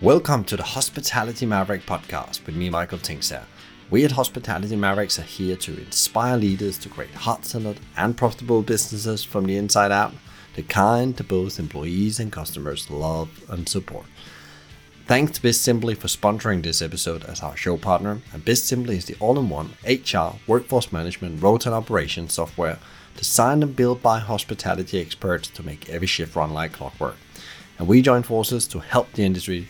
Welcome to the Hospitality Maverick podcast with me, Michael Tingsager. We at Hospitality Mavericks are here to inspire leaders to create hot centered and profitable businesses from the inside out, the kind that both employees and customers love and support. Thanks to BizSimply for sponsoring this episode as our show partner. And BizSimply is the all-in-one HR, workforce management, road and operations software designed and built by hospitality experts to make every shift run like clockwork. And we join forces to help the industry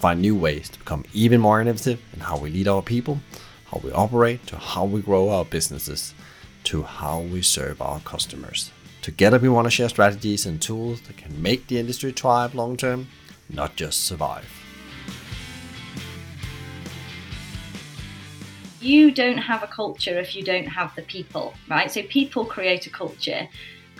find new ways to become even more innovative in how we lead our people, how we operate, to how we grow our businesses, to how we serve our customers. Together, we want to share strategies and tools that can make the industry thrive long term, not just survive. You don't have a culture if you don't have the people, right? So, people create a culture.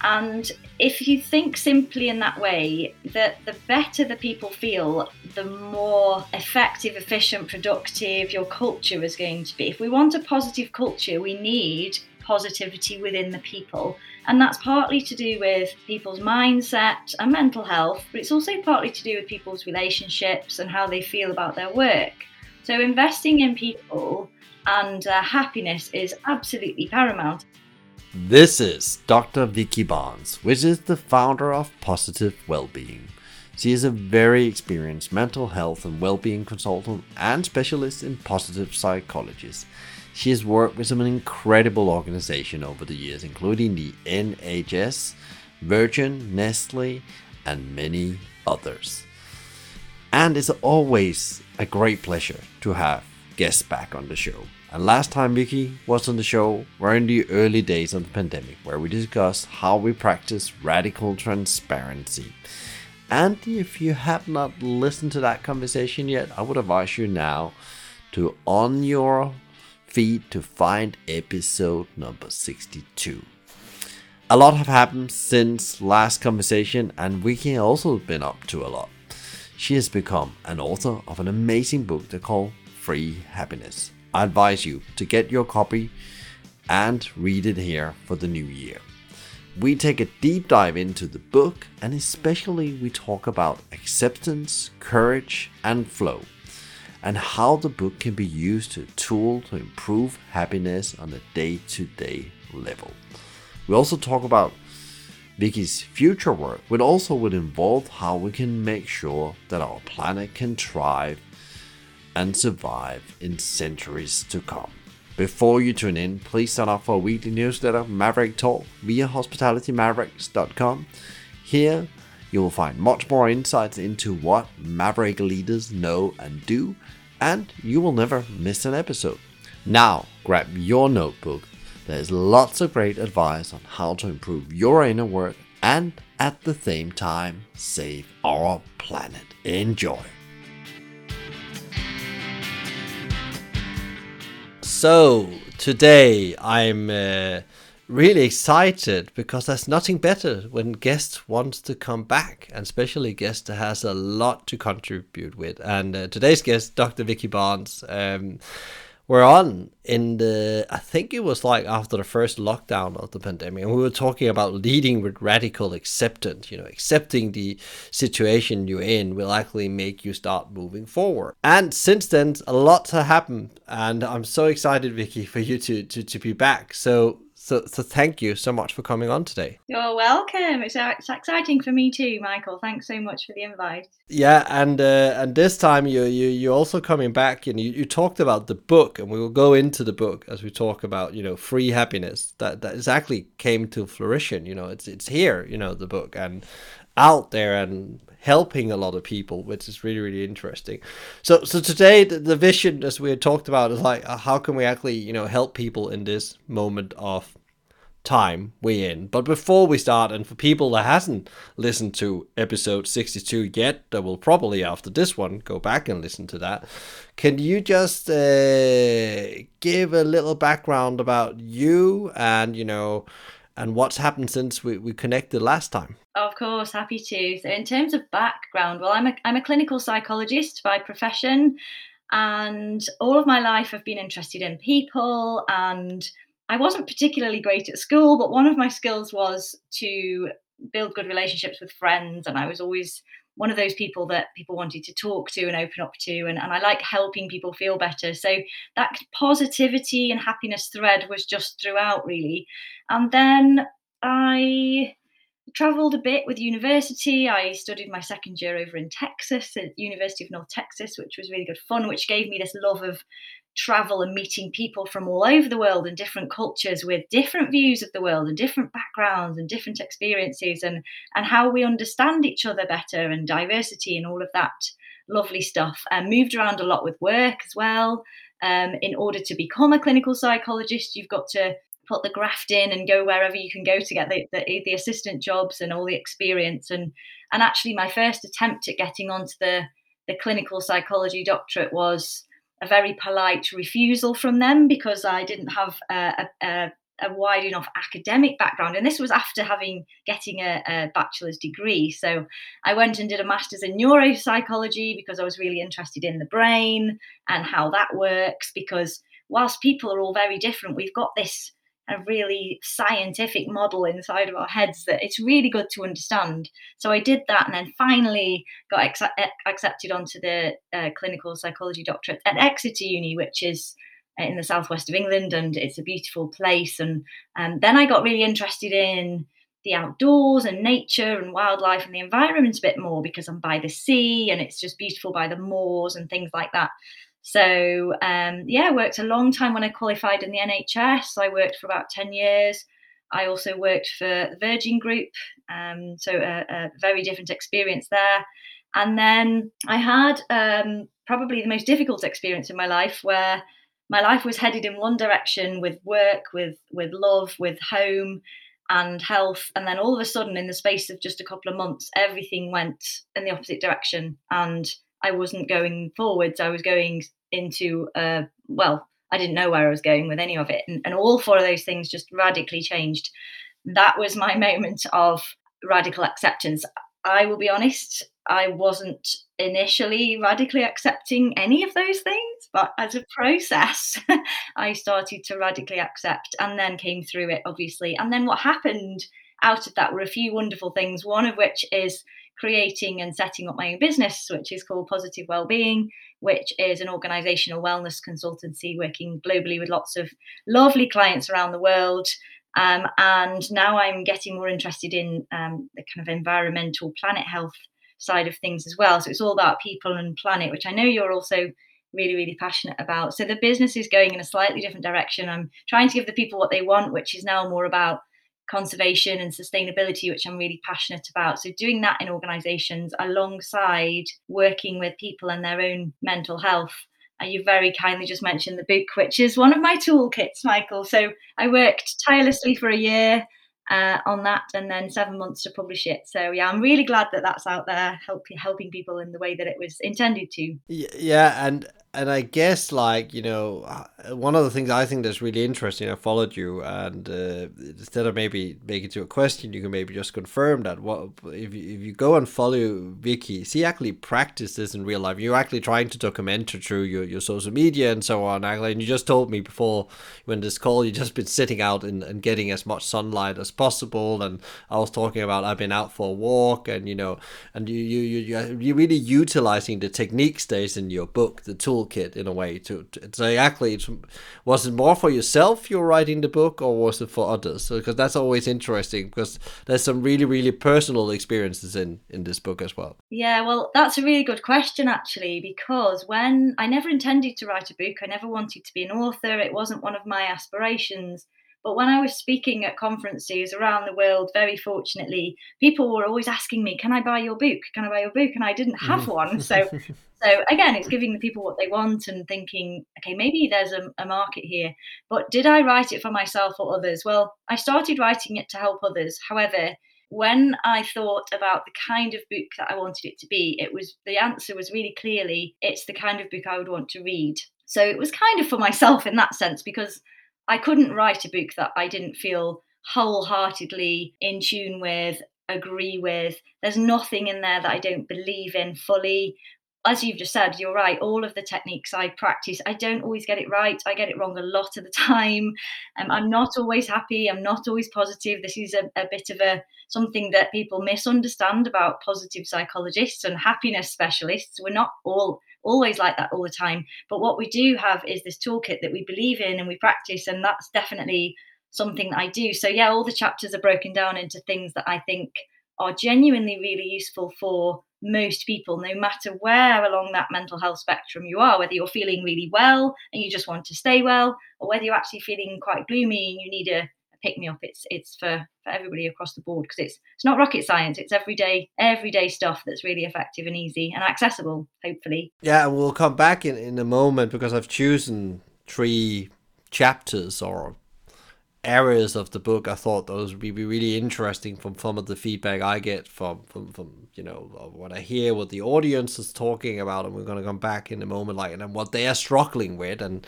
And if you think simply in that way, that the better the people feel, the more effective, efficient, productive your culture is going to be. If we want a positive culture, we need positivity within the people. And that's partly to do with people's mindset and mental health, but it's also partly to do with people's relationships and how they feel about their work. So, investing in people and uh, happiness is absolutely paramount. This is Dr. Vicky Barnes, which is the founder of Positive Wellbeing. She is a very experienced mental health and well-being consultant and specialist in positive psychologist. She has worked with some incredible organizations over the years, including the NHS, Virgin, Nestle, and many others. And it's always a great pleasure to have guests back on the show. And last time Vicky was on the show were in the early days of the pandemic, where we discussed how we practice radical transparency. And if you have not listened to that conversation yet, I would advise you now to on your feed to find episode number 62. A lot have happened since last conversation, and Vicky also been up to a lot. She has become an author of an amazing book they call Free Happiness I advise you to get your copy and read it here for the new year. We take a deep dive into the book and especially we talk about acceptance, courage, and flow, and how the book can be used as a tool to improve happiness on a day to day level. We also talk about Vicky's future work, which also would involve how we can make sure that our planet can thrive and survive in centuries to come. Before you tune in, please sign up for a weekly newsletter, Maverick Talk, via hospitalitymavericks.com. Here, you will find much more insights into what Maverick leaders know and do, and you will never miss an episode. Now, grab your notebook. There's lots of great advice on how to improve your inner work and at the same time save our planet. Enjoy. So, today I'm uh, really excited because there's nothing better when guests wants to come back, and especially guest that has a lot to contribute with. And uh, today's guest, Dr. Vicky Barnes. Um, were on in the I think it was like after the first lockdown of the pandemic and we were talking about leading with radical acceptance you know accepting the situation you're in will actually make you start moving forward. And since then a lot has happened and I'm so excited Vicky for you to to, to be back. So so, so thank you so much for coming on today. You're welcome. It's, uh, it's exciting for me too, Michael. Thanks so much for the invite. Yeah, and uh, and this time you you you're also coming back, and you, you talked about the book, and we will go into the book as we talk about you know free happiness that that exactly came to fruition. You know, it's it's here. You know, the book and out there and helping a lot of people, which is really really interesting. So so today the, the vision, as we had talked about, is like uh, how can we actually you know help people in this moment of time we're in. But before we start, and for people that hasn't listened to episode 62 yet, that will probably after this one go back and listen to that. Can you just uh, give a little background about you and you know and what's happened since we, we connected last time? Of course, happy to. So in terms of background, well I'm a I'm a clinical psychologist by profession and all of my life I've been interested in people and I wasn't particularly great at school, but one of my skills was to build good relationships with friends, and I was always one of those people that people wanted to talk to and open up to. And, and I like helping people feel better. So that positivity and happiness thread was just throughout, really. And then I traveled a bit with university. I studied my second year over in Texas at University of North Texas, which was really good fun, which gave me this love of travel and meeting people from all over the world and different cultures with different views of the world and different backgrounds and different experiences and and how we understand each other better and diversity and all of that lovely stuff. And moved around a lot with work as well. Um, in order to become a clinical psychologist you've got to put the graft in and go wherever you can go to get the, the, the assistant jobs and all the experience. And and actually my first attempt at getting onto the the clinical psychology doctorate was a very polite refusal from them because I didn't have a, a, a wide enough academic background. And this was after having getting a, a, bachelor's degree. So i went and did a master's in neuropsychology because i was really interested in the brain and how that works because whilst people are all very different we've got this a really scientific model inside of our heads that it's really good to understand. So I did that and then finally got ex- accepted onto the uh, clinical psychology doctorate at Exeter Uni, which is uh, in the southwest of England and it's a beautiful place. And um, then I got really interested in the outdoors and nature and wildlife and the environment a bit more because I'm by the sea and it's just beautiful by the moors and things like that. So um, yeah, worked a long time when I qualified in the NHS. I worked for about ten years. I also worked for the Virgin Group, um, so a, a, very different experience there. And then I had um, probably the most difficult experience in my life, where my life was headed in one direction with work, with with love, with home, and health, and then all of a sudden, in the space of just a couple of months, everything went in the opposite direction, and I wasn't going forwards. I was going into, uh, well, I didn't know where I was going with any of it. And, and all four of those things just radically changed. That was my moment of radical acceptance. I will be honest, I wasn't initially radically accepting any of those things, but as a process, I started to radically accept and then came through it, obviously. And then what happened out of that were a few wonderful things, one of which is creating and setting up my own business, which is called Positive Wellbeing, which is an organizational wellness consultancy working globally with lots of lovely clients around the world. Um, and now I'm getting more interested in um, the kind of environmental planet health side of things as well. So it's all about people and planet, which I know you're also really, really passionate about. So the business is going in a slightly different direction. I'm trying to give the people what they want, which is now more about conservation and sustainability, which I'm really passionate about. So, doing that in organizations alongside working with people and their own mental health. Uh, you very kindly just mentioned the book, which is one of my toolkits, Michael. So, I worked tirelessly for a year uh, on that and then seven months to publish it. So yeah, I'm really glad that that's out there, helping helping people in the way that it was intended to. Yeah, and and I guess like you know uh, one of the things I think that's really interesting. I followed you, and uh, instead of maybe making it to a question, you can maybe just confirm that what if you, if you go and follow Vicky, she actually practices in real life. You're actually trying to document her through your, your social media and so on. And you just told me before when this call, you just been sitting out and, and getting as much sunlight as possible. And I was talking about I've been out for a walk, and you know, and you you you you're really utilizing the techniques there's in your book, the tool toolkit in a way to, to exactly was it more for yourself you're writing the book or was it for others? Because that's always interesting because there's some really really personal experiences in in this book as well. Yeah well that's a really good question actually because when i never intended to write a book. I never wanted to be an author. It wasn't one of my aspirations but when I was speaking at conferences around the world, very fortunately, people were always asking me, "Can I buy your book? Can I buy your book?" And I didn't have mm. one. So, so again, it's giving the people what they want and thinking, okay, maybe there's a, a market here. But did I write it for myself or others? Well, I started writing it to help others. However, when I thought about the kind of book that I wanted it to be, it was the answer was really clearly it's the kind of book I would want to read. So it was kind of for myself in that sense because I couldn't write a book that I didn't feel wholeheartedly in tune with, agree with. There's nothing in there that I don't believe in fully. as you've just said, you're right. All of the techniques I practice, I don't always get it right. I get it wrong a lot of the time. Um, I'm not always happy. I'm not always positive. This is a, a bit of a something that people misunderstand about positive psychologists and happiness specialists. We're not all always like that all the time. But what we do have is this toolkit that we believe in and we practice, and that's definitely something that I do. So yeah, all the chapters are broken down into things that I think are genuinely really useful for most people, no matter where along that mental health spectrum you are, whether you're feeling really well and you just want to stay well, or whether you're actually feeling quite gloomy and you need a, pick me up. It's it's for, for everybody across the board because it's it's not rocket science. It's everyday everyday stuff that's really effective and easy and accessible. Hopefully. Yeah, and we'll come back in in a moment because I've chosen three chapters or areas of the book I thought those would be really interesting from some of the feedback I get from from, from you know what I hear what the audience is talking about and we're going to come back in a moment like and what they are struggling with and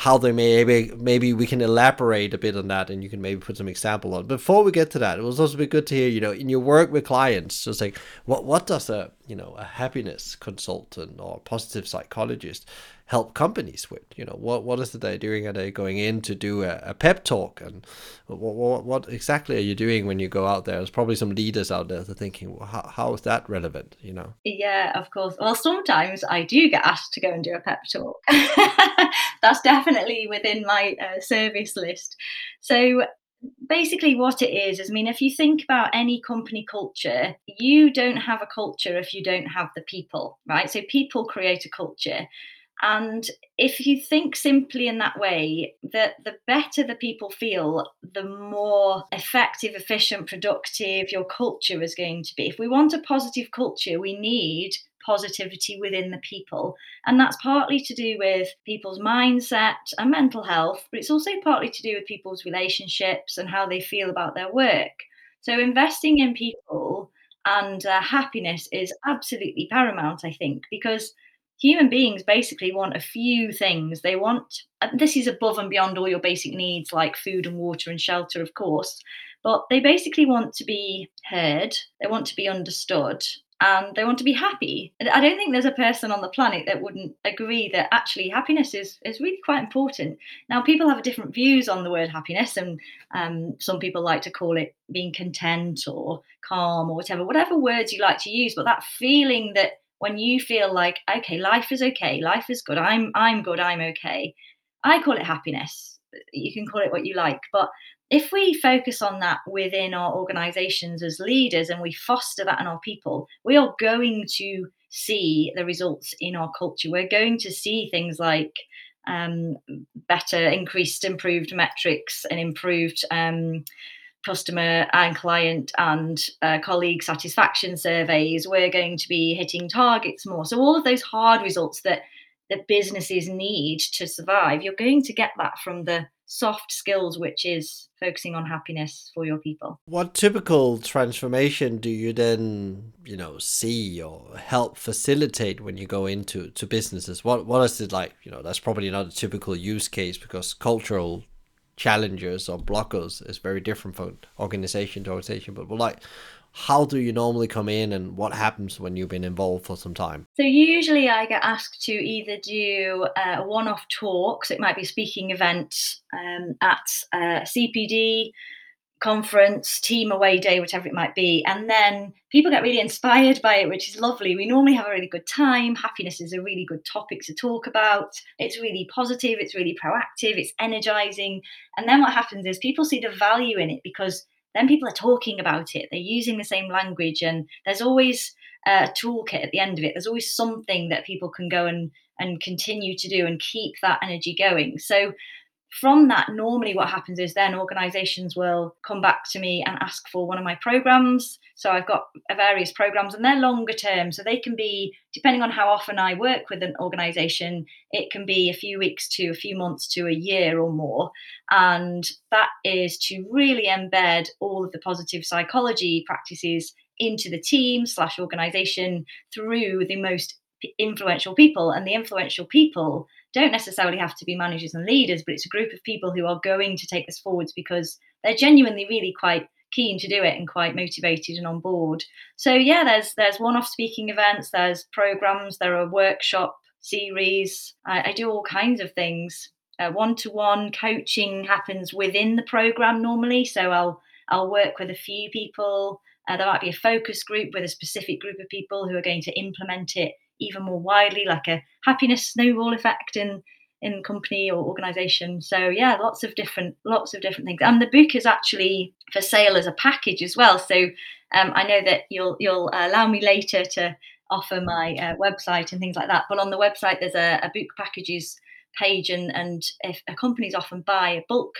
how they may maybe maybe we can elaborate a bit on that and you can maybe put some example on. Before we get to that, it was also be good to hear, you know, in your work with clients, just like what what does a you know a happiness consultant or a positive psychologist help companies with? You know, what what is it they're doing? Are they going in to do a, a pep talk? And what, what, what exactly are you doing when you go out there? There's probably some leaders out there that are thinking, well, how, how is that relevant? You know? Yeah, of course. Well, sometimes I do get asked to go and do a pep talk. That's definitely within my uh, service list. So basically what it is is i mean if you think about any company culture you don't have a culture if you don't have the people right so people create a culture and if you think simply in that way, that the better the people feel, the more effective, efficient, productive your culture is going to be. If we want a positive culture, we need positivity within the people. And that's partly to do with people's mindset and mental health, but it's also partly to do with people's relationships and how they feel about their work. So investing in people and uh, happiness is absolutely paramount, I think, because human beings basically want a few things. They want, this is above and beyond all your basic needs like food and water and shelter, of course, but they basically want to be heard, they want to be understood, and they want to be happy. I don't think there's a person on the planet that wouldn't agree that actually happiness is, is really quite important. Now, people have different views on the word happiness, and um, some people like to call it being content or calm or whatever, whatever words you like to use, but that feeling that when you feel like okay life is okay life is good i'm i'm good i'm okay i call it happiness. You can call it what you like but if we focus on that within our organizations as leaders and we foster that in our people we are going to see the results in our culture. We're going to see things like um, better increased improved metrics and improved um, customer and client and uh, colleague satisfaction surveys. We're going to be hitting targets more. So all of those hard results that that businesses need to survive, you're going to get that from the soft skills, which is focusing on happiness for your people. What typical transformation do you then, you know, see or help facilitate when you go into to businesses? What what is it like? You know, that's probably not a typical use case because cultural challenges or blockers is very different from organization to organization. But like, how do you normally come in and what happens when you've been involved for some time? So usually I get asked to either do a one-off talks. It might be speaking events um, at uh, CPD conference, team away day, whatever it might be. And then people get really inspired by it, which is lovely. We normally have a really good time. Happiness is a really good topic to talk about. It's really positive, it's really proactive, it's energizing. And then what happens is people see the value in it because then people are talking about it, they're using the same language, and there's always a toolkit at the end of it. There's always something that people can go and and continue to do and keep that energy going. So from that, normally what happens is then organizations will come back to me and ask for one of my programs. So I've got various programs and they're longer term. So they can be, depending on how often I work with an organization, it can be a few weeks to a few months to a year or more. And that is to really embed all of the positive psychology practices into the team slash organization through the most influential people. And the influential people don't necessarily have to be managers and leaders, but it's a group of people who are going to take this forwards because they're genuinely really quite keen to do it and quite motivated and on board. So yeah, there's there's one-off speaking events, there's programs, there are workshop series. I, I do all kinds of things. Uh, one-to-one coaching happens within the program normally, so I'll I'll work with a few people. Uh, there might be a focus group with a specific group of people who are going to implement it even more widely, like a happiness snowball effect in in company or organization. So yeah, lots of different lots of different things. And the book is actually for sale as a package as well. So um, I know that you'll you'll allow me later to offer my uh, website and things like that. But on the website, there's a, a book packages page, and and if a companies often buy a bulk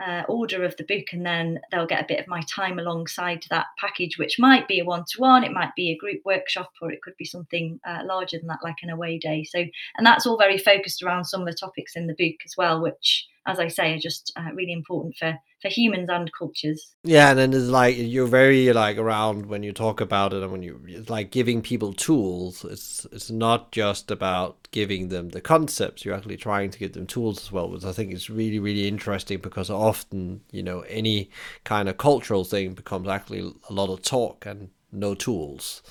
uh, order of the book, and then they'll get a bit of my time alongside that package, which might be a one to one, it might be a group workshop, or it could be something uh, larger than that, like an away day. So, and that's all very focused around some of the topics in the book as well, which, as I say, are just uh, really important for for humans and cultures. Yeah, and then it's like you're very like around when you talk about it, and when you it's like giving people tools. It's it's not just about giving them the concepts. You're actually trying to give them tools as well, which I think is really really interesting because often you know any kind of cultural thing becomes actually a lot of talk and no tools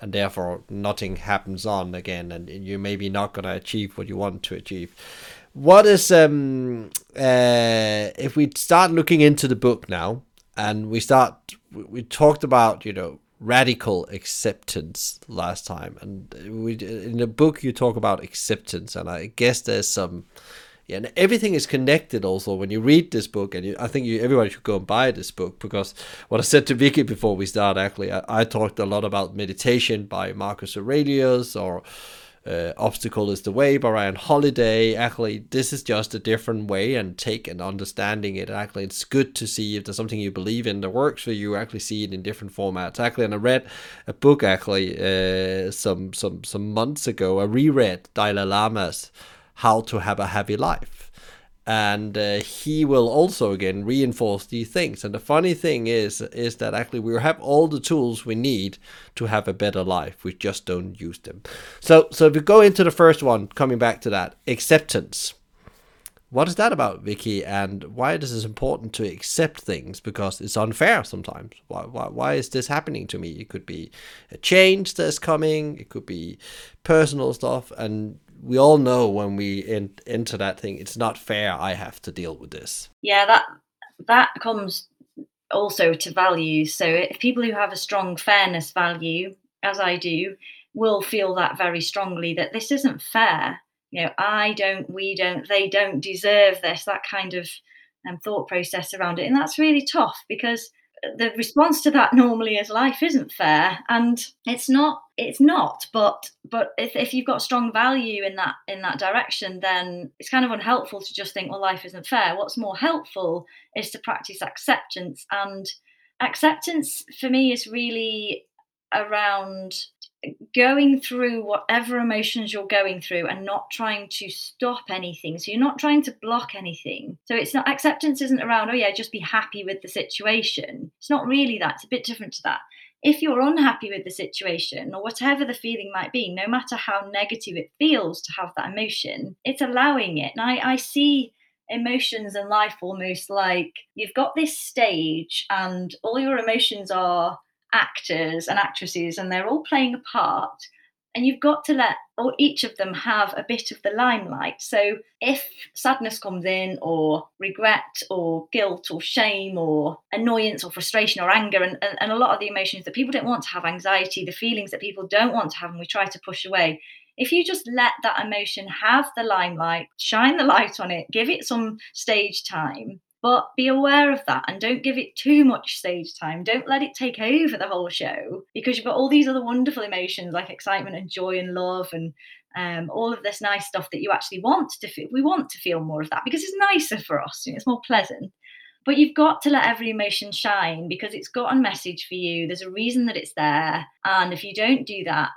and therefore nothing happens on again and you're maybe not going to achieve what you want to achieve what is um uh if we start looking into the book now and we start we talked about you know radical acceptance last time and we in the book you talk about acceptance and i guess there's some yeah and everything is connected also when you read this book and you, i think you, everybody should go and buy this book because what i said to vicky before we start actually i, I talked a lot about meditation by marcus aurelius or uh, obstacle is the way by Ryan Holiday. Actually, this is just a different way and take and understanding it. Actually, it's good to see if there's something you believe in that works for you. Actually, see it in different formats. Actually, and I read a book actually uh, some some some months ago. I reread Dalai Lama's How to Have a Happy Life and uh, he will also again reinforce these things. And the funny thing is is that actually we have all the tools we need to have a better life. We just don't use them. So so if we go into the first one coming back to that acceptance. What is that about vicky? And why is this important to accept things? Because it's unfair sometimes. Why, why, why is this happening to me? It could be a change that's coming. It could be personal stuff. And we all know when we in, enter that thing, it's not fair. I have to deal with this. Yeah, that that comes also to values. So if people who have a strong fairness value, as I do, will feel that very strongly that this isn't fair. You know, I don't, we don't, they don't deserve this. That kind of um, thought process around it, and that's really tough because the response to that normally is life isn't fair and it's not it's not but but if, if you've got strong value in that in that direction then it's kind of unhelpful to just think well life isn't fair. What's more helpful is to practice acceptance and acceptance for me is really around going through whatever emotions you're going through and not trying to stop anything. So you're not trying to block anything. So it's not acceptance isn't around, oh yeah, just be happy with the situation. It's not really that. It's a bit different to that. If you're unhappy with the situation or whatever the feeling might be, no matter how negative it feels to have that emotion, it's allowing it. And I, I see emotions in life almost like you've got this stage and all your emotions are actors and actresses, and they're all playing a part. And you've got to let or each of them have a bit of the limelight. So if sadness comes in, or regret, or guilt, or shame, or annoyance, or frustration, or anger, and, and, and a lot of the emotions that people don't want to have, anxiety, the feelings that people don't want to have, and we try to push away, if you just let that emotion have the limelight, shine the light on it, give it some stage time, but be aware of that and don't give it too much stage time. Don't let it take over the whole show because you've got all these other wonderful emotions like excitement and joy and love and um, all of this nice stuff that you actually want to feel. We want to feel more of that because it's nicer for us, it's more pleasant. But you've got to let every emotion shine because it's got a message for you. There's a reason that it's there. And if you don't do that,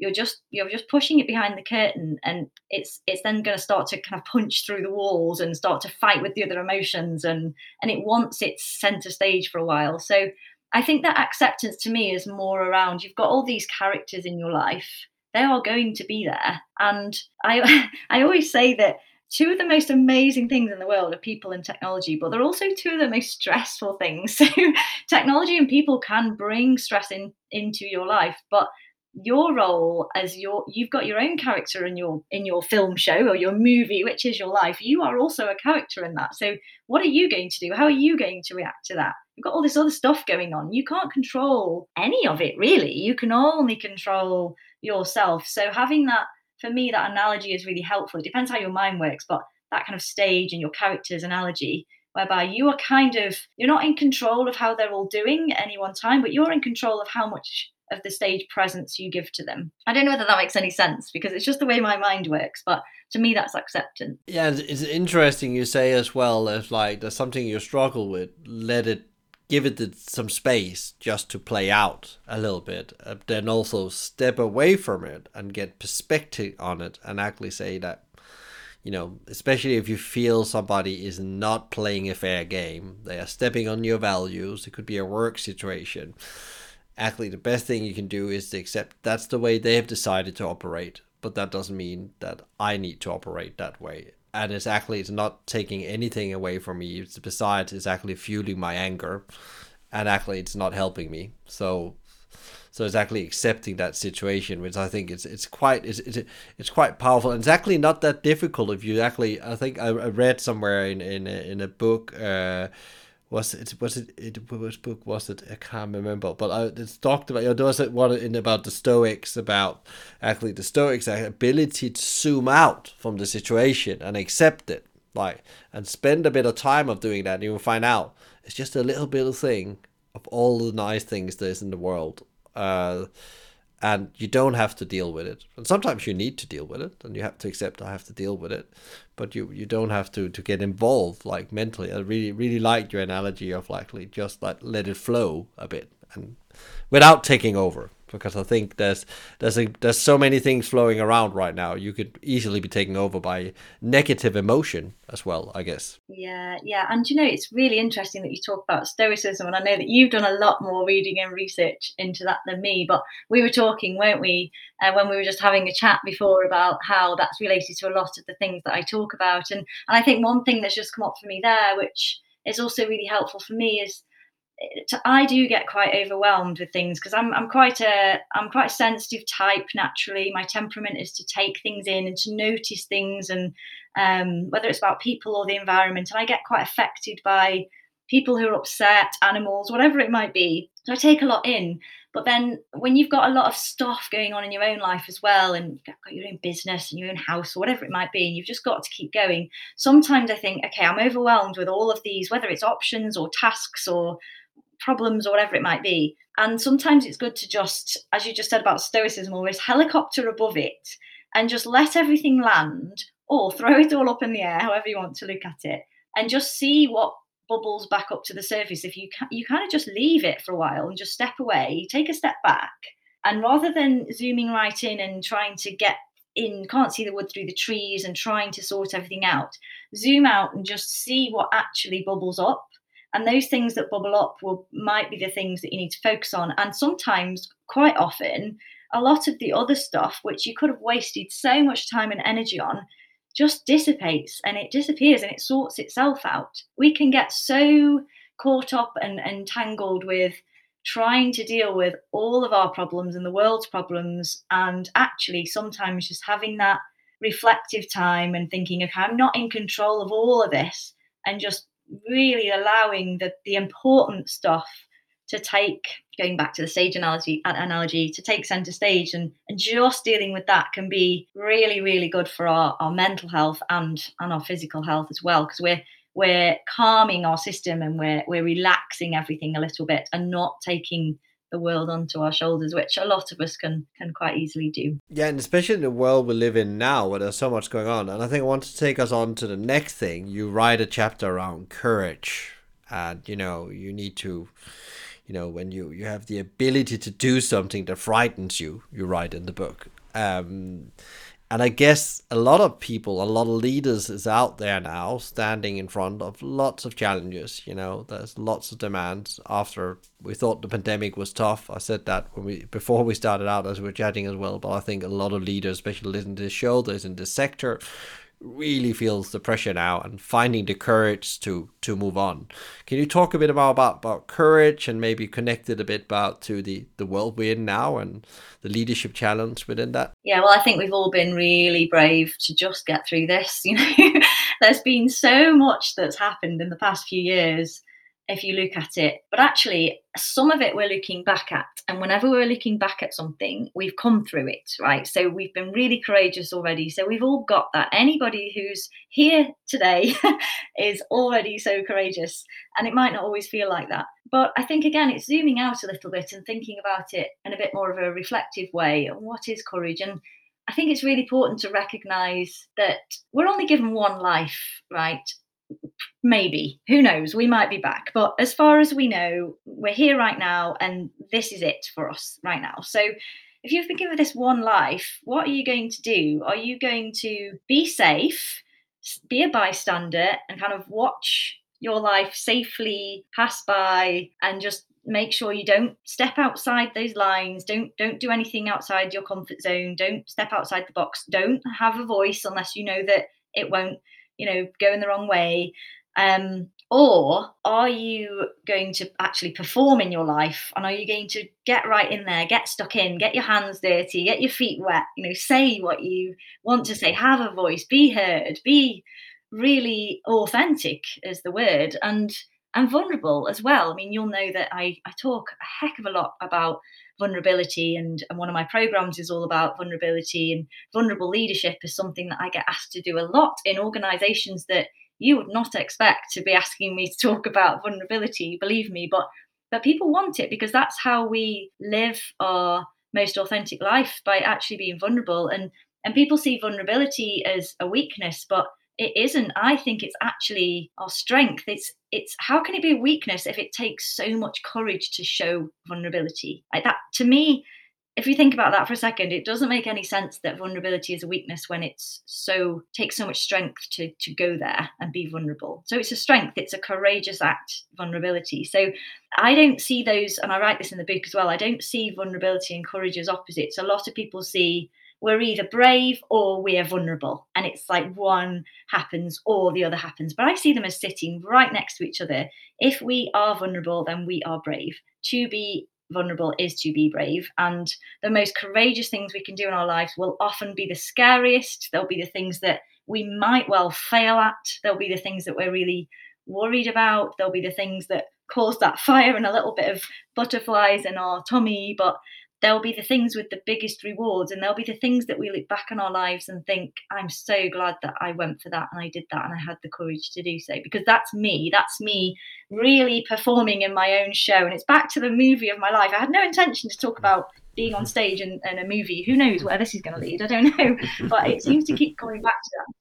you're just you're just pushing it behind the curtain and it's it's then going to start to kind of punch through the walls and start to fight with the other emotions and and it wants its center stage for a while so i think that acceptance to me is more around you've got all these characters in your life they are going to be there and i i always say that two of the most amazing things in the world are people and technology, but they're also two of the most stressful things. So technology and people can bring stress in into your life, but your role as your you've got your own character in your in your film show or your movie which is your life. You are also a character in that. So what are you going to do? How are you going to react to that? You've got all this other stuff going on. You can't control any of it really. You can only control yourself. So having that for me that analogy is really helpful. It depends how your mind works but that kind of stage and your character's analogy whereby you are kind of you're not in control of how they're all doing at any one time but you're in control of how much of the stage presence you give to them. I don't know whether that makes any sense because it's just the way my mind works, but to me that's acceptance. Yeah, it's interesting you say as well as like there's something you struggle with, let it give it some space just to play out a little bit, uh, then also step away from it and get perspective on it and actually say that you know, especially if you feel somebody is not playing a fair game, they are stepping on your values. It could be a work situation actually the best thing you can do is to accept that's the way they have decided to operate but that doesn't mean that i need to operate that way. And it's actually it's not taking anything away from me. It's besides it's actually fueling my anger and actually it's not helping me. So so it's actually accepting that situation which i think it's it's quite it's it's, it's quite powerful. And it's actually not that difficult if you actually i think i, read somewhere in in a, in a book uh was it was it, it which book was it? I can't remember. But I, it's talked about you know, there was one in about the Stoics about actually the Stoics ability to zoom out from the situation and accept it like and spend a bit of time of doing that and you will find out it's just a little bit of thing of all the nice things there's in the world. Uh, and you don't have to deal with it. And sometimes you need to deal with it, and you have to accept I have to deal with it. But you you don't have to to get involved like mentally. I really really liked your analogy of likely just like let it flow a bit and without taking over because I think there's there's a, there's so many things flowing around right now. You could easily be taken over by negative emotion as well, I guess. Yeah, yeah, and you know it's really interesting that you talk about stoicism, and I know that you've done a lot more reading and research into that than me. But we were talking, weren't we, uh, when we were just having a chat before about how that's related to a lot of the things that I talk about, and and I think one thing that's just come up for me there, which is also really helpful for me, is I do get quite overwhelmed with things because I'm I'm quite a I'm quite a sensitive type naturally. My temperament is to take things in and to notice things, and um, whether it's about people or the environment, and I get quite affected by people who are upset, animals, whatever it might be. So I take a lot in. But then when you've got a lot of stuff going on in your own life as well, and you've got your own business and your own house or whatever it might be, and you've just got to keep going, sometimes I think, okay, I'm overwhelmed with all of these, whether it's options or tasks or problems or whatever it might be. And sometimes it's good to just, as you just said about stoicism, always helicopter above it and just let everything land or throw it all up in the air, however you want to look at it, and just see what bubbles back up to the surface. If you can, you kind of just leave it for a while and just step away, take a step back, and rather than zooming right in and trying to get in, can't see the wood through the trees and trying to sort everything out, zoom out and just see what actually bubbles up and those things that bubble up will might be the things that you need to focus on. And sometimes quite often a lot of the other stuff which you could have wasted so much time and energy on just dissipates and it disappears and it sorts itself out. We can get so caught up and entangled with trying to deal with all of our problems and the world's problems and actually sometimes just having that reflective time and thinking okay i'm not in control of all of this and just really allowing the, the important stuff to take going back to the stage analogy analogy to take center stage and, and just dealing with that can be really really good for our, our mental health and and our physical health as well because we're we're calming our system and we're we're relaxing everything a little bit and not taking the world onto our shoulders, which a lot of us can can quite easily do. Yeah, and especially in the world we live in now, where there's so much going on. And I think I want to take us on to the next thing. You write a chapter around courage, and you know you need to, you know, when you you have the ability to do something that frightens you, you write in the book. Um, and I guess a lot of people, a lot of leaders is out there now standing in front of lots of challenges. You know, there's lots of demands. After we thought the pandemic was tough, I said that when we before we started out as we were chatting as well. But I think a lot of leaders, especially in this show, there's in this sector, really feels the pressure now and finding the courage to to move on. Can you talk a bit about about, about courage and maybe connect it a bit about to the the world we're in now and the leadership challenge within that? Yeah, well, I think we've all been really brave to just get through this. You know, there's been so much that's happened in the past few years if you look at it. But actually, some of it we're looking back at. And whenever we're looking back at something, we've come through it, right? So we've been really courageous already. So we've all got that. Anybody who's here today is already so courageous. And it might not always feel like that. But I think, again, it's zooming out a little bit and thinking about it in a bit more of a reflective way. What is courage? And I think it's really important to recognize that we're only given one life, right? Maybe. Who knows? We might be back. But as far as we know we're here right now and this is it for us right now. So if you've been given this one life what are you going to do? Are you going to be safe be a bystander and kind of watch your life safely pass by and just make sure you don't step outside those lines don't don't do anything outside your comfort zone don't step outside the box don't have a voice unless you know that it won't you know going the wrong way um, or are you going to actually perform in your life? And are you going to get right in there get stuck in get your hands dirty get your feet wet you know say what you want to say have a voice be heard be really authentic is the word and and vulnerable as well. I mean you'll know that i i talk a heck of a lot about vulnerability and, and one of my programs is all about vulnerability and vulnerable leadership is something that i get asked to do a lot in organizations that you would not expect to be asking me to talk about vulnerability, believe me, but but people want it because that's how we live our most authentic life by actually being vulnerable and and people see vulnerability as a weakness but it isn't. I think it's actually our strength. It's it's how can it be a weakness if it takes so much courage to show vulnerability like that to me if you think about that for a second, it doesn't make any sense that vulnerability is a weakness when it's so takes so much strength to to go there and be vulnerable. So it's a strength, it's a courageous act, vulnerability. So I don't see those, and I write this in the book as well. I don't see vulnerability and courage as opposites. A lot of people see we're either brave or we are vulnerable, and it's like one happens or the other happens. But I see them as sitting right next to each other. If we are vulnerable, then we are brave. To be vulnerable is to be brave. And the most courageous things we can do in our lives will often be the scariest. They'll be the things that we might well fail at. They'll be the things that we're really worried about. They'll be the things that cause that fire and a little bit of butterflies in our tummy. But they'll be the things with the biggest rewards and there'll be the things that we look back on our lives and think i'm so glad that i went for that and i did that and i had the courage to do so. Because that's me that's me really performing in my own show and it's back to the movie of my life. I had no intention to talk about being on stage in, in a movie. Who knows where this is going to lead? I don't know. But it seems to keep going back to that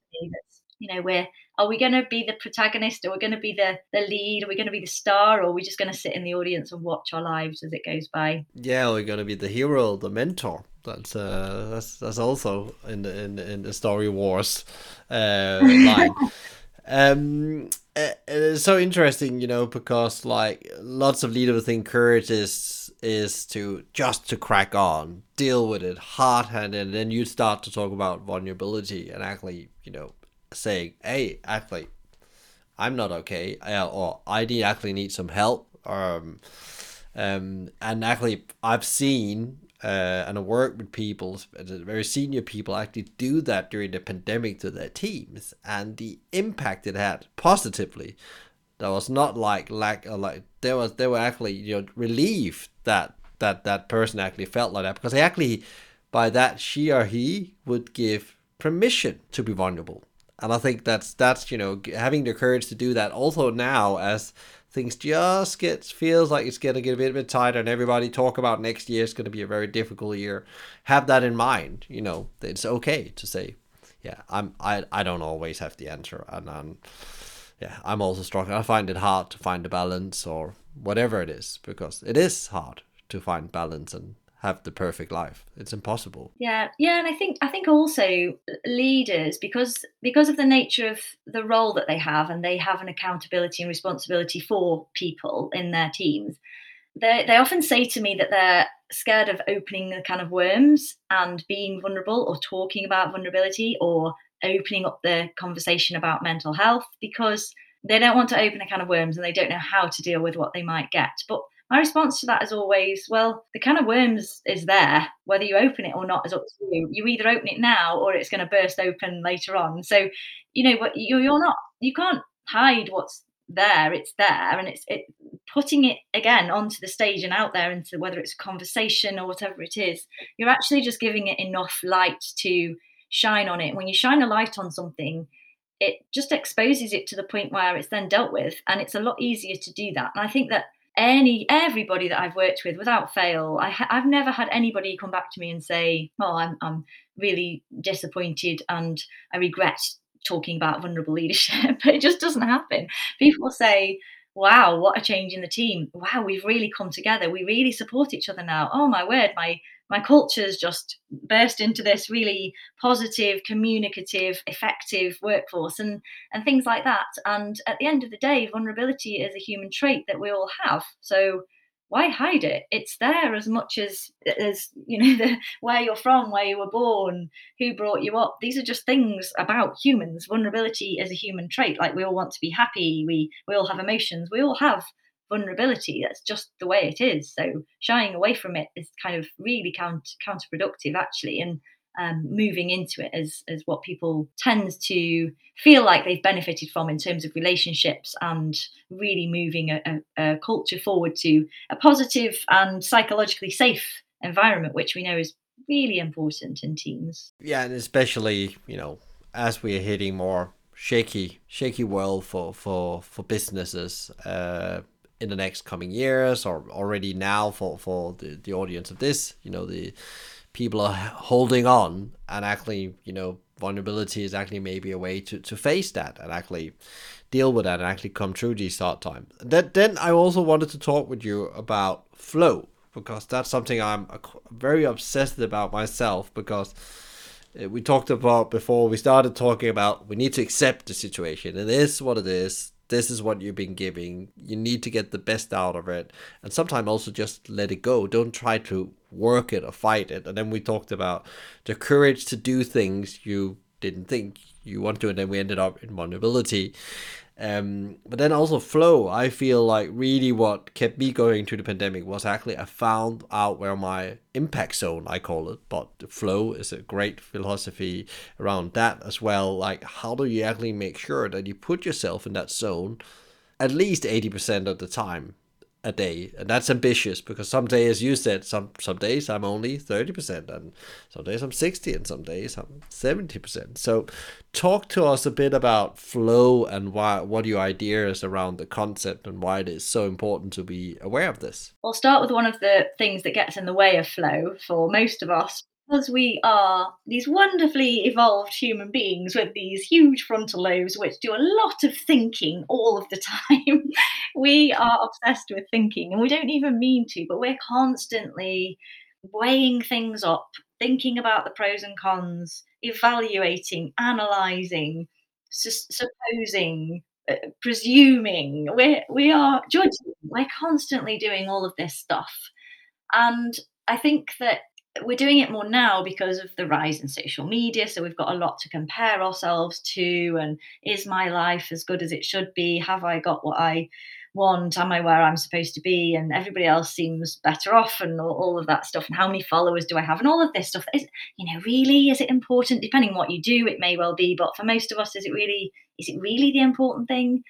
you know we're are we going to be the protagonist? Are we going to be the the lead? Are we going to be the star? Or are we just going to sit in the audience and watch our lives as it goes by? Yeah we're going to be the hero the mentor. That's uh that's that's also in the in, in the story wars uh line. Um it's so interesting you know because like lots of leaders think courage is is to just to crack on deal with it hard-handed and then you start to talk about vulnerability and actually you know saying, "Hey, actually, I'm not okay," or "I need actually need some help," um, um, and actually, I've seen uh, and I work with people, very senior people, actually do that during the pandemic to their teams, and the impact it had positively. That was not like like uh, like they was they were actually you know relieved that that that person actually felt like that because they actually by that she or he would give permission to be vulnerable and I think that's that's you know having the courage to do that. Also now as things just get feels like it's gonna get a bit, a bit tighter, and everybody talk about next year is gonna be a very difficult year. Have that in mind. You know it's okay to say, yeah, I'm I I don't always have the answer, and I'm yeah I'm also struggling. I find it hard to find a balance or whatever it is because it is hard to find balance and have the perfect life it's impossible yeah yeah and i think i think also leaders because because of the nature of the role that they have and they have an accountability and responsibility for people in their teams they, they often say to me that they're scared of opening the kind of worms and being vulnerable or talking about vulnerability or opening up the conversation about mental health because they don't want to open a can of worms and they don't know how to deal with what they might get. But my response to that is always, well, the can of worms is there. Whether you open it or not is up to you. You either open it now or it's going to burst open later on. So, you know, but you're not, you can't hide what's there. It's there, and it's it putting it again onto the stage and out there into whether it's a conversation or whatever it is. You're actually just giving it enough light to shine on it. When you shine a light on something, it just exposes it to the point where it's then dealt with, and it's a lot easier to do that. And I think that any everybody that I've worked with without fail I have never had anybody come back to me and say oh I'm, I'm really disappointed and I regret talking about vulnerable leadership. But it just doesn't happen. People say wow what a change in the team. Wow we've really come together. We really support each other now. Oh my word my my culture's just burst into this really positive, communicative, effective workforce and and things like that. And at the end of the day, vulnerability is a human trait that we all have. So why hide it? It's there as much as as you know the where you're from, where you were born, who brought you up. These are just things about humans. Vulnerability is a human trait. Like we all want to be happy. We we all have emotions. We all have vulnerability. That's just the way it is. So shying away from it is kind of really count, counterproductive, actually, and um, moving into it as as what people tend to feel like they've benefited from in terms of relationships and really moving a, a, a culture forward to a positive and psychologically safe environment, which we know is really important in teams. Yeah, and especially you know as we are hitting more shaky shaky world for for for businesses uh in the next coming years or already now for for the, the audience of this you know the people are holding on and actually you know vulnerability is actually maybe a way to, to face that and actually deal with that and actually come through these hard times. That then i also wanted to talk with you about flow because that's something i'm very obsessed about myself because uh, we talked about before we started talking about we need to accept the situation. It is what it is this is what you've been giving. You need to get the best out of it. And sometimes also just let it go. Don't try to work it or fight it. And then we talked about the courage to do things you didn't think you want to. And then we ended up in vulnerability. Um, but then also flow. I feel like really what kept me going through the pandemic was actually I found out where my impact zone I call it, but flow is a great philosophy around that as well. Like how do you actually make sure that you put yourself in that zone at least eighty percent of the time? A day and that's ambitious because some days as you said some some days i'm only 30% and some days i'm 60 and some days i'm 70% so talk to us a bit about flow and why what your ideas around the concept and why it is so important to be aware of this. I'll start with one of the things that gets in the way of flow for most of us because we are these wonderfully evolved human beings with these huge frontal lobes which do a lot of thinking all of the time, we are obsessed with thinking and we don't even mean to, but we're constantly weighing things up, thinking about the pros and cons, evaluating, analysing, su- supposing, uh, presuming. We're, we are judging. We're constantly doing all of this stuff. And I think that we're doing it more now because of the rise in social media. So we've got a lot to compare ourselves to. And is my life as good as it should be? Have I got what I want? Am I where I'm supposed to be? And everybody else seems better off, and all, all of that stuff. And how many followers do I have? And all of this stuff. Is you know really is it important? Depending what you do, it may well be. But for most of us, is it really is it really the important thing?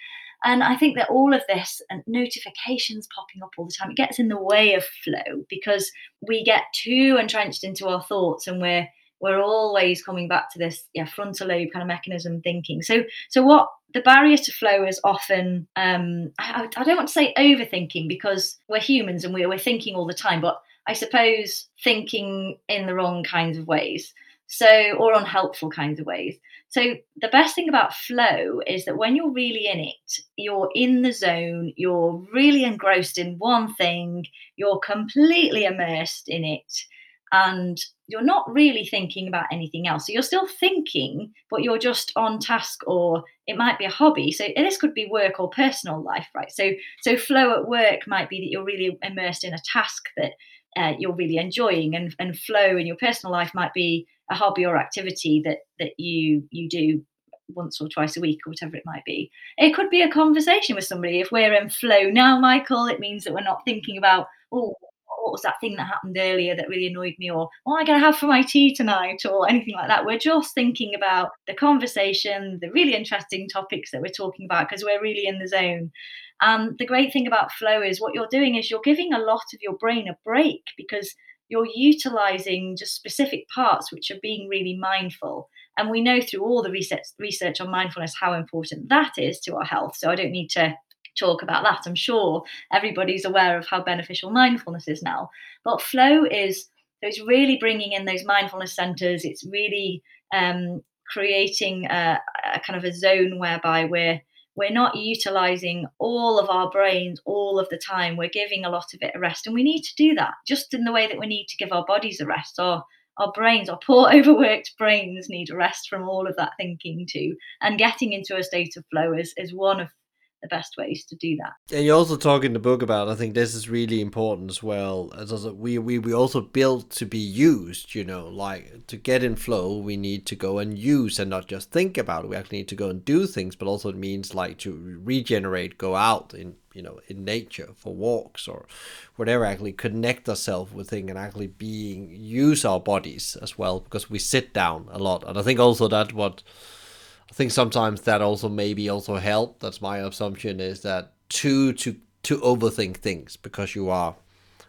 And I think that all of this and notifications popping up all the time, it gets in the way of flow because we get too entrenched into our thoughts and we're we're always coming back to this yeah frontal lobe kind of mechanism thinking. So so what the barrier to flow is often um I, I don't want to say overthinking because we're humans and we're, we're thinking all the time, but I suppose thinking in the wrong kinds of ways. So or unhelpful kinds of ways. So the best thing about flow is that when you're really in it, you're in the zone, you're really engrossed in one thing, you're completely immersed in it, and you're not really thinking about anything else. So you're still thinking, but you're just on task, or it might be a hobby. So this could be work or personal life, right? So so flow at work might be that you're really immersed in a task that uh, you're really enjoying, and and flow in your personal life might be a hobby or activity that that you you do once or twice a week or whatever it might be. It could be a conversation with somebody. If we're in flow now, Michael, it means that we're not thinking about, oh, what was that thing that happened earlier that really annoyed me or what am I going to have for my tea tonight or anything like that. We're just thinking about the conversation, the really interesting topics that we're talking about because we're really in the zone. And the great thing about flow is what you're doing is you're giving a lot of your brain a break because you're utilizing just specific parts which are being really mindful. And we know through all the research, research on mindfulness how important that is to our health. So I don't need to talk about that. I'm sure everybody's aware of how beneficial mindfulness is now. But flow is so it's really bringing in those mindfulness centers. It's really um, creating a, a kind of a zone whereby we're we're not utilizing all of our brains all of the time. We're giving a lot of it a rest, and we need to do that just in the way that we need to give our bodies a rest. Our our brains, our poor overworked brains, need a rest from all of that thinking too. And getting into a state of flow is is one of the best ways to do that. And you also talk in the book about I think this is really important as well. As we we we also built to be used. You know, like to get in flow, we need to go and use and not just think about it. We actually need to go and do things, but also it means like to regenerate, go out in you know in nature for walks or whatever. Actually connect ourselves with things and actually being use our bodies as well because we sit down a lot. And I think also that what I think sometimes that also maybe also help. That's my assumption is that to to to overthink things because you are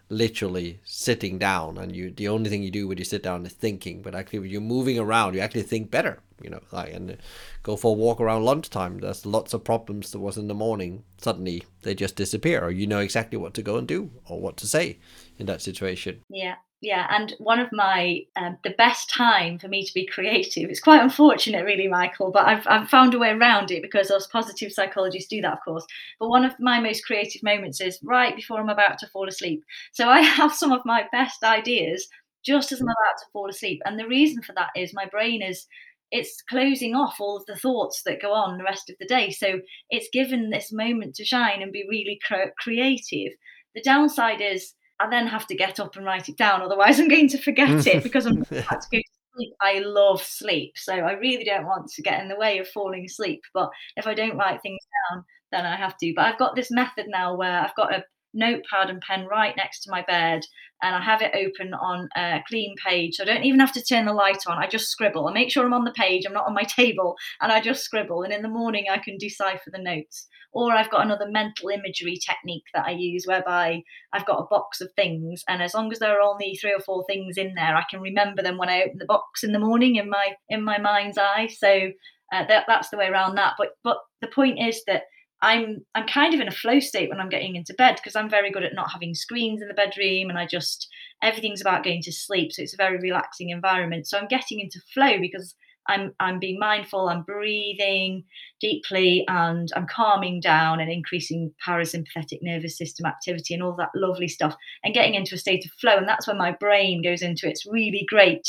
literally sitting down and you the only thing you do when you sit down is thinking but actually when you're moving around you actually think better you know like and go for a walk around lunchtime. There's lots of problems that was in the morning suddenly they just disappear or you know exactly what to go and do or what to say in that situation. Yeah yeah and one of my um, the best time for me to be creative it's quite unfortunate really michael but I've, I've found a way around it because us positive psychologists do that of course. But one of my most creative moments is right before i'm about to fall asleep. So i have some of my best ideas just as i'm about to fall asleep and the reason for that is my brain is it's closing off all of the thoughts that go on the rest of the day. So it's given this moment to shine and be really cre- creative. The downside is I then have to get up and write it down. Otherwise, I'm going to forget it because I'm about to go to sleep. I love sleep. So I really don't want to get in the way of falling asleep. But if I don't write things down, then I have to. But I've got this method now where I've got a notepad and pen right next to my bed and I have it open on a clean page. So I don't even have to turn the light on. I just scribble. I make sure I'm on the page, I'm not on my table, and I just scribble. And in the morning, I can decipher the notes. Or I've got another mental imagery technique that I use whereby I've got a box of things, and as long as there are only three or four things in there, I can remember them when I open the box in the morning in my in my mind's eye. So uh, that, that's the way around that. But but the point is that I'm I'm kind of in a flow state when I'm getting into bed because I'm very good at not having screens in the bedroom and I just everything's about going to sleep so it's a very relaxing environment. So I'm getting into flow because I'm I'm being mindful, I'm breathing deeply, and I'm calming down and increasing parasympathetic nervous system activity and all that lovely stuff, and getting into a state of flow. And that's when my brain goes into its really great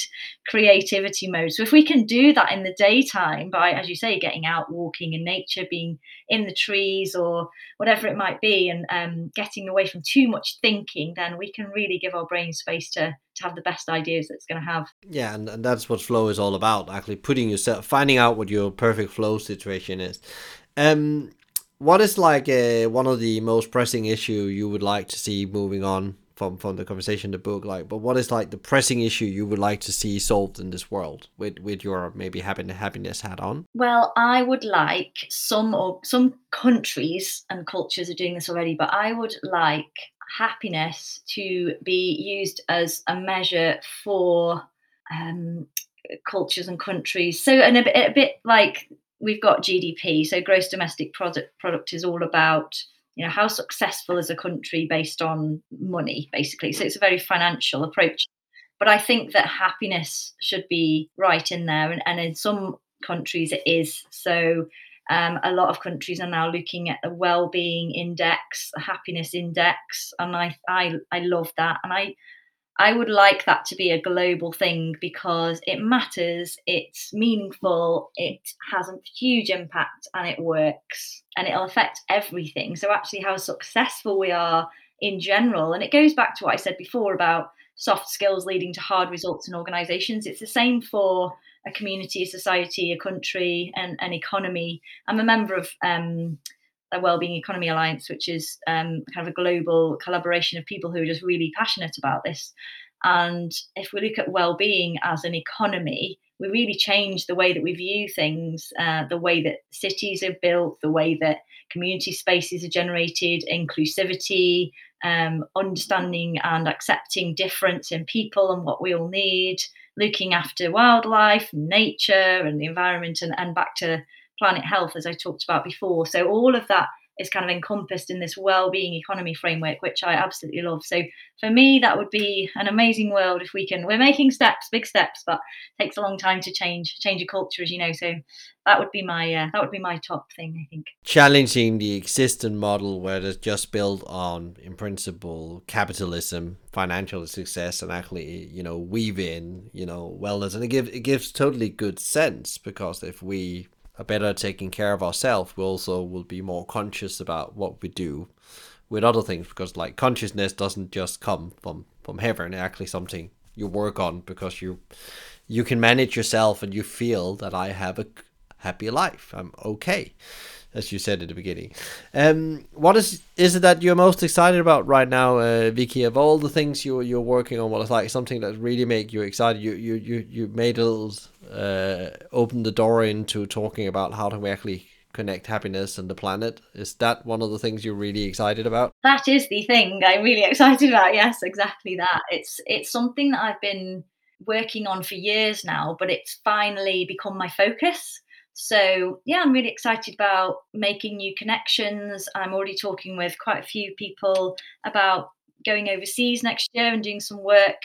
creativity mode. So if we can do that in the daytime by, as you say, getting out, walking in nature, being in the trees or whatever it might be, and um, getting away from too much thinking, then we can really give our brain space to to have the best ideas it's going to have. Yeah, and, and that's what flow is all about. Actually, putting yourself, finding out what your perfect flow situation is. Um, what is like uh, one of the most pressing issue you would like to see moving on from from the conversation the book? Like, but what is like the pressing issue you would like to see solved in this world with with your maybe happiness happiness hat on? Well, I would like some or some countries and cultures are doing this already, but I would like happiness to be used as a measure for um, cultures and countries. So, and a bit, a bit like we've got GDP, so gross domestic product product is all about you know how successful is a country based on money, basically. So it's a very financial approach. But I think that happiness should be right in there, and, and in some countries it is. So um, a lot of countries are now looking at a well-being index, a happiness index, and I, I, I love that. And I, I would like that to be a global thing because it matters, it's meaningful, it has a huge impact, and it works, and it'll affect everything. So actually, how successful we are in general, and it goes back to what I said before about soft skills leading to hard results in organizations. It's the same for a community, a society, a country, and an economy. I'm a member of um, the Wellbeing Economy Alliance, which is um, kind of a global collaboration of people who are just really passionate about this. And if we look at well-being as an economy, we really change the way that we view things, uh, the way that cities are built, the way that community spaces are generated, inclusivity, um, understanding and accepting difference in people and what we all need, looking after wildlife, nature, and the environment, and, and back to planet health, as I talked about before. So, all of that is kind of encompassed in this well-being economy framework which i absolutely love. So for me that would be an amazing world if we can we're making steps big steps but takes a long time to change change a culture as you know. So that would be my uh, that would be my top thing i think. Challenging the existing model where it's just built on in principle capitalism financial success and actually you know weave in you know wellness and it gives it gives totally good sense because if we better taking care of ourselves, we also will be more conscious about what we do with other things because like consciousness doesn't just come from from heaven. It's actually something you work on because you you can manage yourself and you feel that I have a happy life. I'm okay as you said at the beginning. Um, what is is it that you're most excited about right now, uh, Vikki? Of all the things you you're working on, what is like something that really make you excited? You you you you made a little uh, open the door into talking about how do we actually connect happiness and the planet. Is that one of the things you're really excited about? That is the thing I'm really excited about. Yes, exactly that. It's it's something that I've been working on for years now, but it's finally become my focus. So, yeah, I'm really excited about making new connections. I'm already talking with quite a few people about going overseas next year and doing some work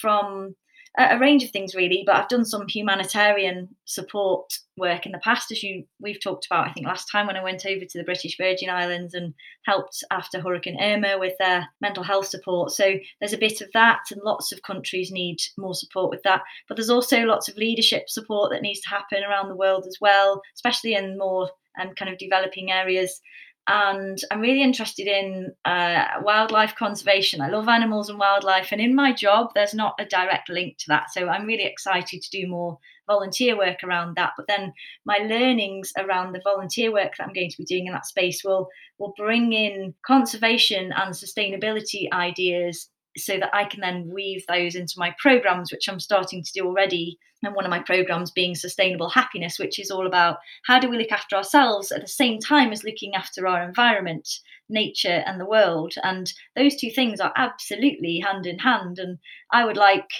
from a range of things really but i've done some humanitarian support work in the past as you we've talked about i think last time when i went over to the british virgin islands and helped after hurricane irma with their mental health support. So there's a bit of that and lots of countries need more support with that. But there's also lots of leadership support that needs to happen around the world as well especially in more um, kind of developing areas and I'm really interested in uh, wildlife conservation. I love animals and wildlife, and in my job, there's not a direct link to that. So I'm really excited to do more volunteer work around that. But then my learnings around the volunteer work that I'm going to be doing in that space will will bring in conservation and sustainability ideas so that I can then weave those into my programs, which I'm starting to do already. And one of my programs being Sustainable Happiness, which is all about how do we look after ourselves at the same time as looking after our environment, nature, and the world. And those two things are absolutely hand in hand. And I would like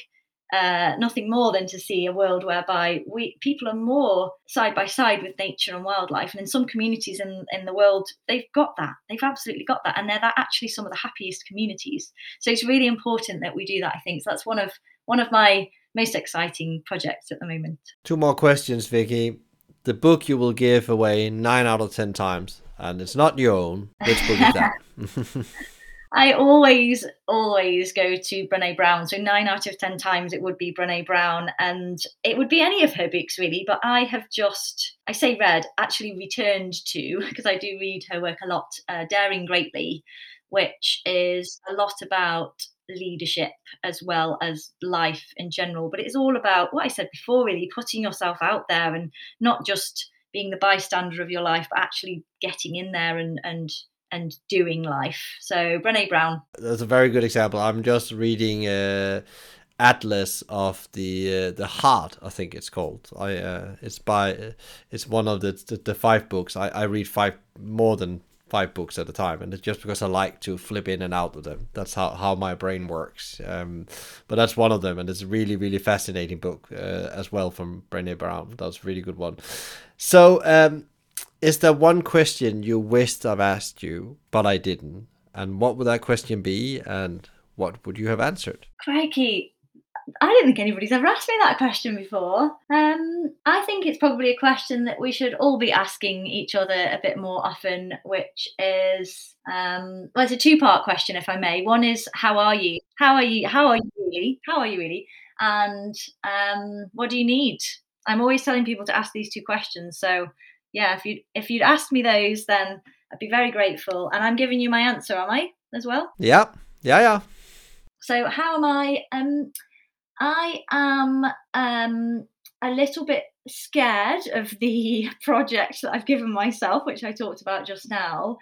uh, nothing more than to see a world whereby we people are more side by side with nature and wildlife. And in some communities in, in the world, they've got that. They've absolutely got that. And they're that actually some of the happiest communities. So it's really important that we do that, I think. So that's one of one of my most exciting projects at the moment. Two more questions, Vikki. The book you will give away nine out of ten times, and it's not your own. Which book is that? I always, always go to Brene Brown. So nine out of ten times it would be Brene Brown, and it would be any of her books really. But I have just, I say read, actually returned to because I do read her work a lot. Uh, Daring Greatly, which is a lot about leadership as well as life in general. But it's all about what I said before, really putting yourself out there and not just being the bystander of your life, but actually getting in there and and and doing life. So Brene Brown. That's a very good example. I'm just reading uh, Atlas of the uh, the Heart. I think it's called. I uh, it's by uh, it's one of the, the, the five books. I I read five more than five books at a time, and it's just because I like to flip in and out of them. That's how, how my brain works. Um, but that's one of them, and it's a really really fascinating book uh, as well from Brene Brown. That's a really good one. So um, is there one question you wished I've asked you, but I didn't? And what would that question be? And what would you have answered? Crikey. I don't think anybody's ever asked me that question before. Um, I think it's probably a question that we should all be asking each other a bit more often, which is um, well, it's a two-part question, if I may. One is, how are you? How are you? How are you really? How are you really? And um, what do you need? I'm always telling people to ask these two questions. So yeah, if you if you'd asked me those, then I'd be very grateful. And I'm giving you my answer, am I as well? Yeah, yeah, yeah. So how am I? Um, I am um, a little bit scared of the project that I've given myself, which I talked about just now.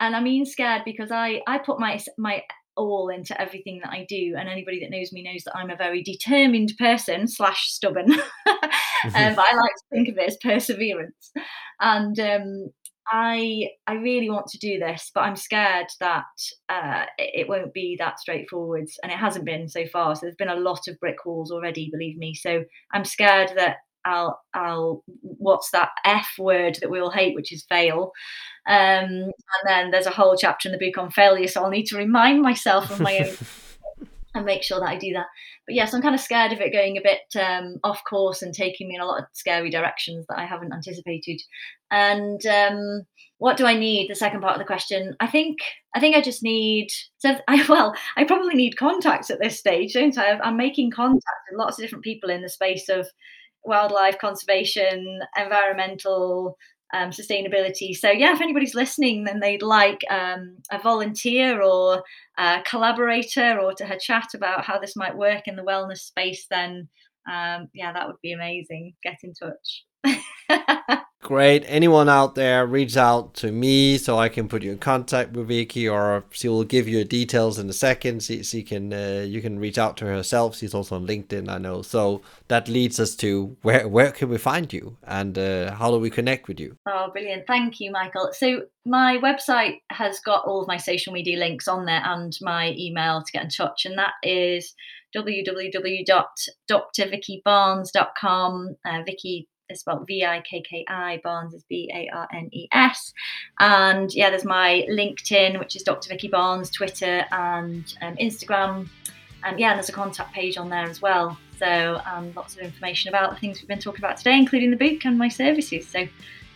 And I mean scared because I I put my my all into everything that I do, and anybody that knows me knows that I'm a very determined person slash stubborn. um, but I like to think of it as perseverance, and um, I I really want to do this, but I'm scared that uh, it, it won't be that straightforward, and it hasn't been so far. So there's been a lot of brick walls already, believe me. So I'm scared that I'll I'll what's that F word that we all hate, which is fail. Um, and then there's a whole chapter in the book on failure, so I'll need to remind myself of my own and make sure that I do that. But yes, I'm kind of scared of it going a bit um, off course and taking me in a lot of scary directions that I haven't anticipated. And um, what do I need? The second part of the question. I think I think I just need. So I, well, I probably need contacts at this stage, don't I? I'm making contact with lots of different people in the space of wildlife conservation, environmental um, sustainability. So yeah, if anybody's listening, then they'd like um, a volunteer or a collaborator or to have chat about how this might work in the wellness space, then um, yeah, that would be amazing. Get in touch. Great. Anyone out there, reach out to me so I can put you in contact with Vikki, or she will give you details in a second. She, she can uh, you can reach out to herself. She's also on LinkedIn, I know. So that leads us to where where can we find you and uh, how do we connect with you? Oh, brilliant! Thank you, Michael. So my website has got all of my social media links on there and my email to get in touch, and that is www.drvikkibarnes.com. Uh, Vikki is spelled V I K K I. Barnes is B A R N E S. And yeah, there's my LinkedIn, which is Dr. Vikki Barnes, Twitter and um, Instagram. And yeah, and there's a contact page on there as well. So um, lots of information about the things we've been talking about today, including the book and my services. So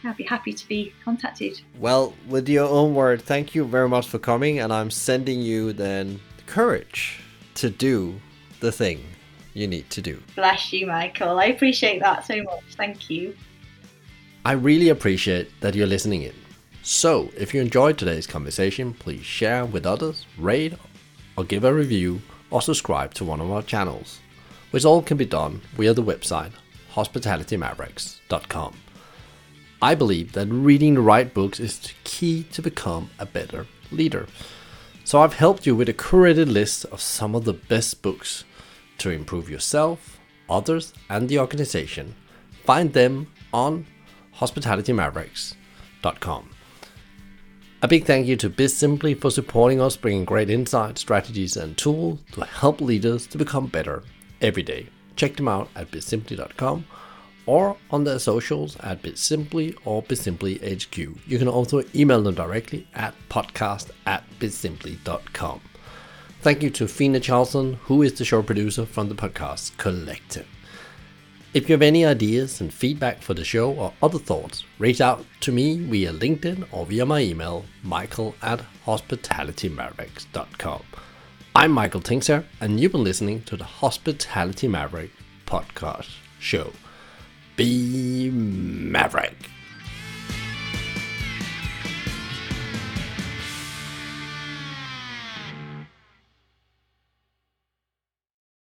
I'd be happy to be contacted. Well, with your own word, thank you very much for coming. And I'm sending you then courage to do the thing you need to do. Bless you, Michael. I appreciate that so much. Thank you. I really appreciate that you're listening in. So, if you enjoyed today's conversation, please share with others, rate, or give a review, or subscribe to one of our channels, which all can be done via the website hospitalitymavericks.com. I believe that reading the right books is the key to become a better leader. So I've helped you with a curated list of some of the best books to improve yourself, others, and the organization. Find them on hospitalitymavericks.com. A big thank you to BizSimply for supporting us, bringing great insights, strategies, and tools to help leaders to become better every day. Check them out at bizsimply.com or on their socials at BizSimply or BizSimplyHQ. You can also email them directly at podcast at bizsimply.com. Thank you to Fina Charlson, who is the show producer from the podcast Collective. If you have any ideas and feedback for the show or other thoughts, reach out to me via LinkedIn or via my email, michael at hospitalitymavericks.com. I'm Michael Tingsager, and you've been listening to the Hospitality Maverick podcast show. Be Maverick.